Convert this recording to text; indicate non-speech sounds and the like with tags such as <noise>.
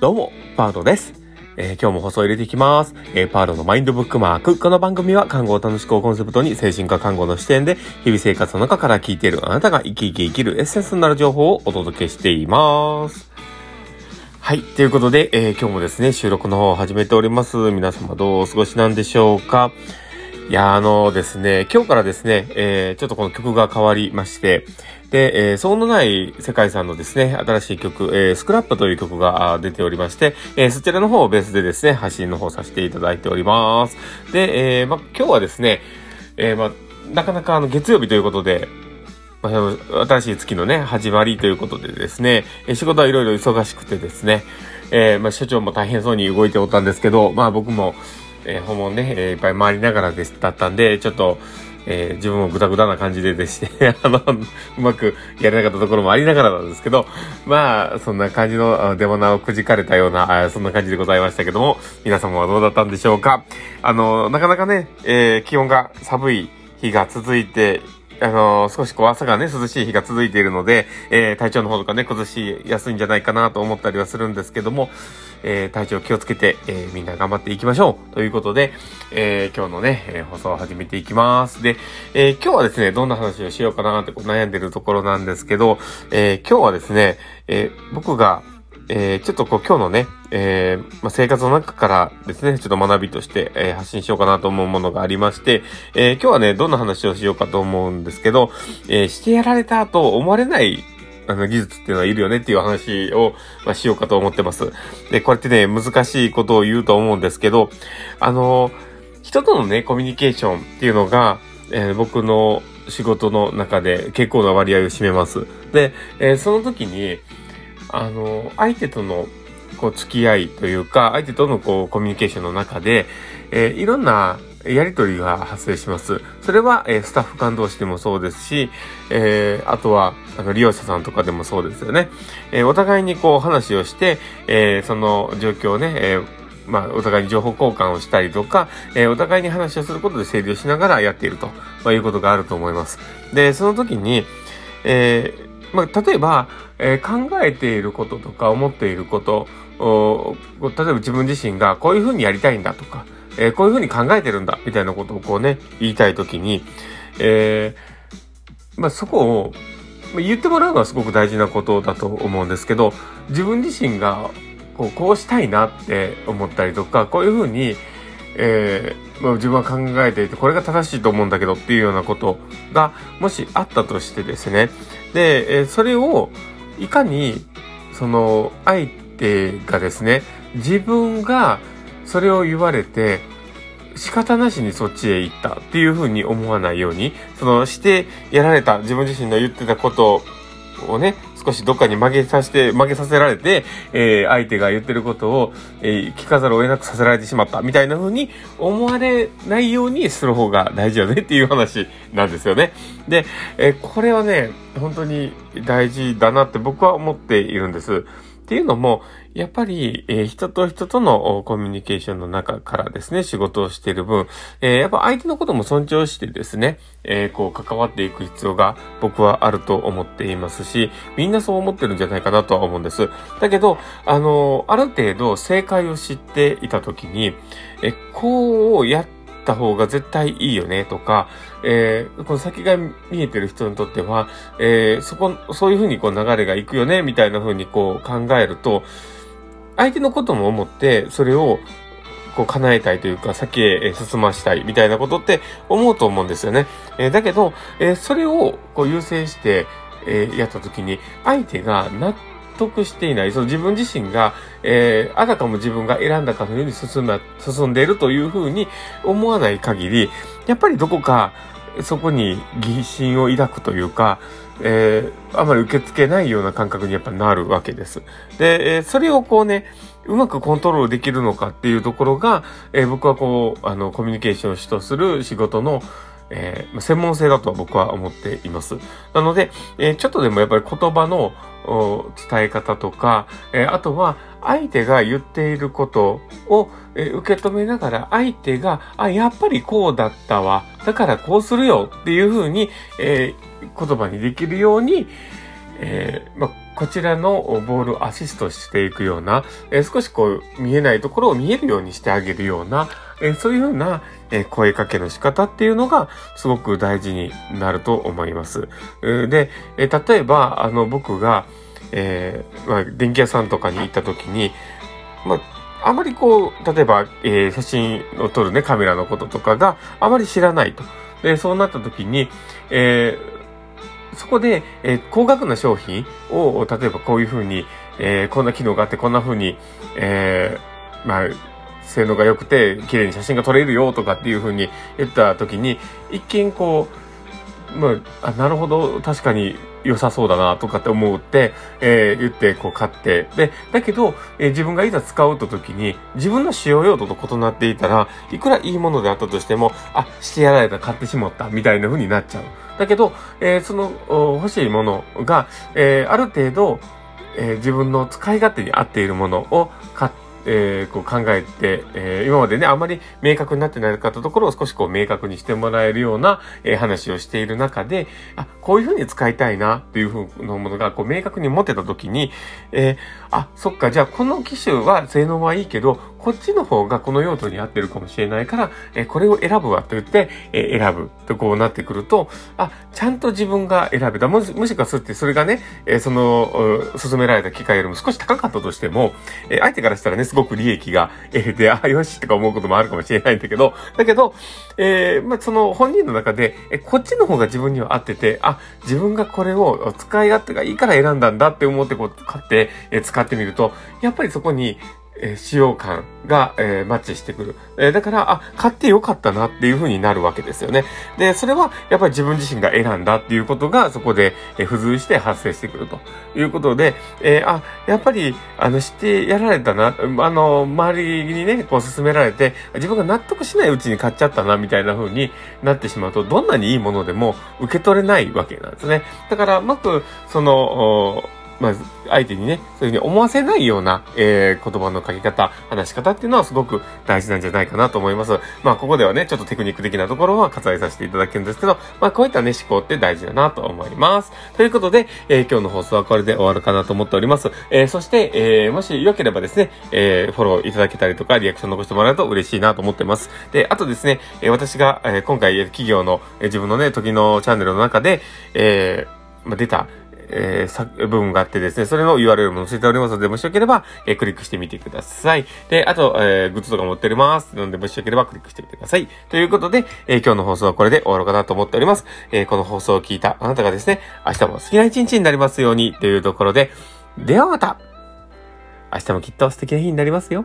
どうも、パードです。えー、今日も放送入れていきます。えー、パードのマインドブックマーク。この番組は看護を楽しくをコンセプトに精神科看護の視点で日々生活の中から聞いているあなたが生き生き生きるエッセンスになる情報をお届けしています。はい。ということで、えー、今日もですね、収録の方を始めております。皆様どうお過ごしなんでしょうかいや、あのですね、今日からですね、えー、ちょっとこの曲が変わりまして、で、えー、そうのない世界さんのですね、新しい曲、えー、スクラップという曲が出ておりまして、えー、そちらの方をベースでですね、発信の方させていただいております。で、えー、ま、今日はですね、えー、ま、なかなかあの月曜日ということで、まあ、新しい月のね、始まりということでですね、え仕事はいろいろ忙しくてですね、えー、まあ、所長も大変そうに動いておったんですけど、まあ僕も、えー、訪問ね、えー、いっぱい回りながらです、だったんで、ちょっと、えー、自分もグダグダな感じででして <laughs> あの、うまくやれなかったところもありながらなんですけど、まあ、そんな感じのデモナをくじかれたような、そんな感じでございましたけども、皆様はどうだったんでしょうか。あの、なかなかね、えー、気温が寒い日が続いてあのー、少しこう朝がね、涼しい日が続いているので、えー、体調の方とかね、崩しやすいんじゃないかなと思ったりはするんですけども、えー、体調気をつけて、えー、みんな頑張っていきましょうということで、えー、今日のね、えー、放送を始めていきます。で、えー、今日はですね、どんな話をしようかなって悩んでるところなんですけど、えー、今日はですね、えー、僕が、えー、ちょっとこう今日のね、えー、まあ、生活の中からですね、ちょっと学びとして、えー、発信しようかなと思うものがありまして、え今日はね、どんな話をしようかと思うんですけど、えしてやられたと思われないあの、技術っていうのはいるよねっていう話を、まあ、しようかと思ってます。で、これってね、難しいことを言うと思うんですけど、あの、人とのね、コミュニケーションっていうのが、えー、僕の仕事の中で結構な割合を占めます。で、えー、その時に、あの、相手とのこう付き合いというか、相手とのこうコミュニケーションの中で、えー、いろんなやりとりが発生します。それは、えー、スタッフ間同士でもそうですし、えー、あとは、あの、利用者さんとかでもそうですよね。え、お互いにこう話をして、え、その状況をね、え、まあ、お互いに情報交換をしたりとか、え、お互いに話をすることで整理をしながらやっていると、まあ、いうことがあると思います。で、その時に、えー、まあ、例えば、えー、考えていることとか思っていることを、例えば自分自身がこういうふうにやりたいんだとか、えー、こういうふうに考えてるんだみたいなことをこうね、言いたいときに、えー、まあ、そこを、言ってもらうのはすごく大事なことだと思うんですけど、自分自身がこうこうしたいなって思ったりとか、こういうふうに、えー、まあ、自分は考えていて、これが正しいと思うんだけどっていうようなことが、もしあったとしてですね。で、えー、それを、いかに、その、相手がですね、自分がそれを言われて、仕方なしにそっちへ行ったっていうふうに思わないように、そのしてやられた自分自身の言ってたことをね、少しどっかに曲げさせて、曲げさせられて、えー、相手が言ってることを、えー、聞かざるを得なくさせられてしまったみたいな風に思われないようにする方が大事よねっていう話なんですよね。で、えー、これはね、本当に大事だなって僕は思っているんです。っていうのも、やっぱり、えー、人と人とのコミュニケーションの中からですね、仕事をしている分、えー、やっぱ相手のことも尊重してですね、えー、こう関わっていく必要が僕はあると思っていますし、みんなそう思ってるんじゃないかなとは思うんです。だけど、あのある程度正解を知っていたときに、え、こうやってた方が絶対いいよねとか、えー、この先が見えてる人にとっては、えー、そこ、そういうふうにこう流れがいくよね、みたいなふうにこう考えると、相手のことも思って、それをこう叶えたいというか、先へ進ましたいみたいなことって思うと思うんですよね。え、だけど、え、それをこう優先して、え、やった時に、相手が納得していない、その自分自身が、えー、あたかも自分が選んだかのように進ま、進んでいるというふうに思わない限り、やっぱりどこか、そこに疑心を抱くというか、えー、あまり受け付けないような感覚にやっぱなるわけです。で、え、それをこうね、うまくコントロールできるのかっていうところが、えー、僕はこう、あの、コミュニケーションを主とする仕事の、えー、専門性だと僕は思っています。なので、えー、ちょっとでもやっぱり言葉の伝え方とか、えー、あとは相手が言っていることを、えー、受け止めながら相手が、あ、やっぱりこうだったわ。だからこうするよっていうふうに、えー、言葉にできるように、えー、まこちらのボールをアシストしていくような、えー、少しこう見えないところを見えるようにしてあげるような、え、そういうふうな、え声かけの仕方っていうのがすごく大事になると思います。で、え例えば、あの、僕が、えー、まあ、電気屋さんとかに行った時に、まあ、あまりこう、例えば、えー、写真を撮るね、カメラのこととかがあまり知らないと。で、そうなった時に、えー、そこで、えー、高額な商品を、例えばこういうふうに、えー、こんな機能があって、こんなふうに、えー、まあ、性能が良くて、綺麗に写真が撮れるよとかっていうふうに言った時に、一見こう、まあ、あなるほど、確かに良さそうだなとかって思って、えー、言ってこう買って、で、だけど、えー、自分がいざ使うと時に、自分の使用用途と異なっていたら、いくらいいものであったとしても、あ、してやられた、買ってしまった、みたいな風になっちゃう。だけど、えー、その欲しいものが、え、ある程度、え、自分の使い勝手に合っているものを買って、えー、こう考えて、えー、今までね、あまり明確になってなかったところを少しこう明確にしてもらえるような、えー、話をしている中で、あ、こういうふうに使いたいなっていうふうなものがこう明確に持てた時に、えー、あ、そっか、じゃあこの機種は性能はいいけど、こっちの方がこの用途に合ってるかもしれないから、え、これを選ぶわと言って、え、選ぶとこうなってくると、あ、ちゃんと自分が選べた。もし、もしかするってそれがね、え、その、進められた機会よりも少し高かったとしても、え、相手からしたらね、すごく利益が得て、あ、よしとか思うこともあるかもしれないんだけど、だけど、えー、まあ、その本人の中で、えこっちの方が自分には合ってて、あ、自分がこれを使い勝手がいいから選んだんだって思ってこう買って、え使ってみると、やっぱりそこに、えー、使用感が、えー、マッチしてくる。えー、だから、あ、買ってよかったなっていう風になるわけですよね。で、それはやっぱり自分自身が選んだっていうことがそこで、え、付随して発生してくるということで、え、あ、やっぱり、あの、してやられたな、あの、周りにね、こう進められて、自分が納得しないうちに買っちゃったな、みたいな風になってしまうと、どんなにいいものでも受け取れないわけなんですね。だから、うまく、その、まあ、相手にね、そういうふうに思わせないような、えー、言葉の書き方、話し方っていうのはすごく大事なんじゃないかなと思います。まあ、ここではね、ちょっとテクニック的なところは割愛させていただけるんですけど、まあ、こういったね、思考って大事だなと思います。ということで、えー、今日の放送はこれで終わるかなと思っております。えー、そして、えー、もしよければですね、えー、フォローいただけたりとか、リアクション残してもらうと嬉しいなと思ってます。で、あとですね、えー、私が、えー、今回、企業の、えー、自分のね、時のチャンネルの中で、えー、まあ、出た、えー、部分があってですね、それの URL も載せておりますので、もしよければ、えー、クリックしてみてください。で、あと、えー、グッズとか持っておりますので、もしよければクリックしてみてください。ということで、えー、今日の放送はこれで終わろうかなと思っております。えー、この放送を聞いたあなたがですね、明日も好きな一日になりますように、というところで、ではまた明日もきっと素敵な日になりますよ。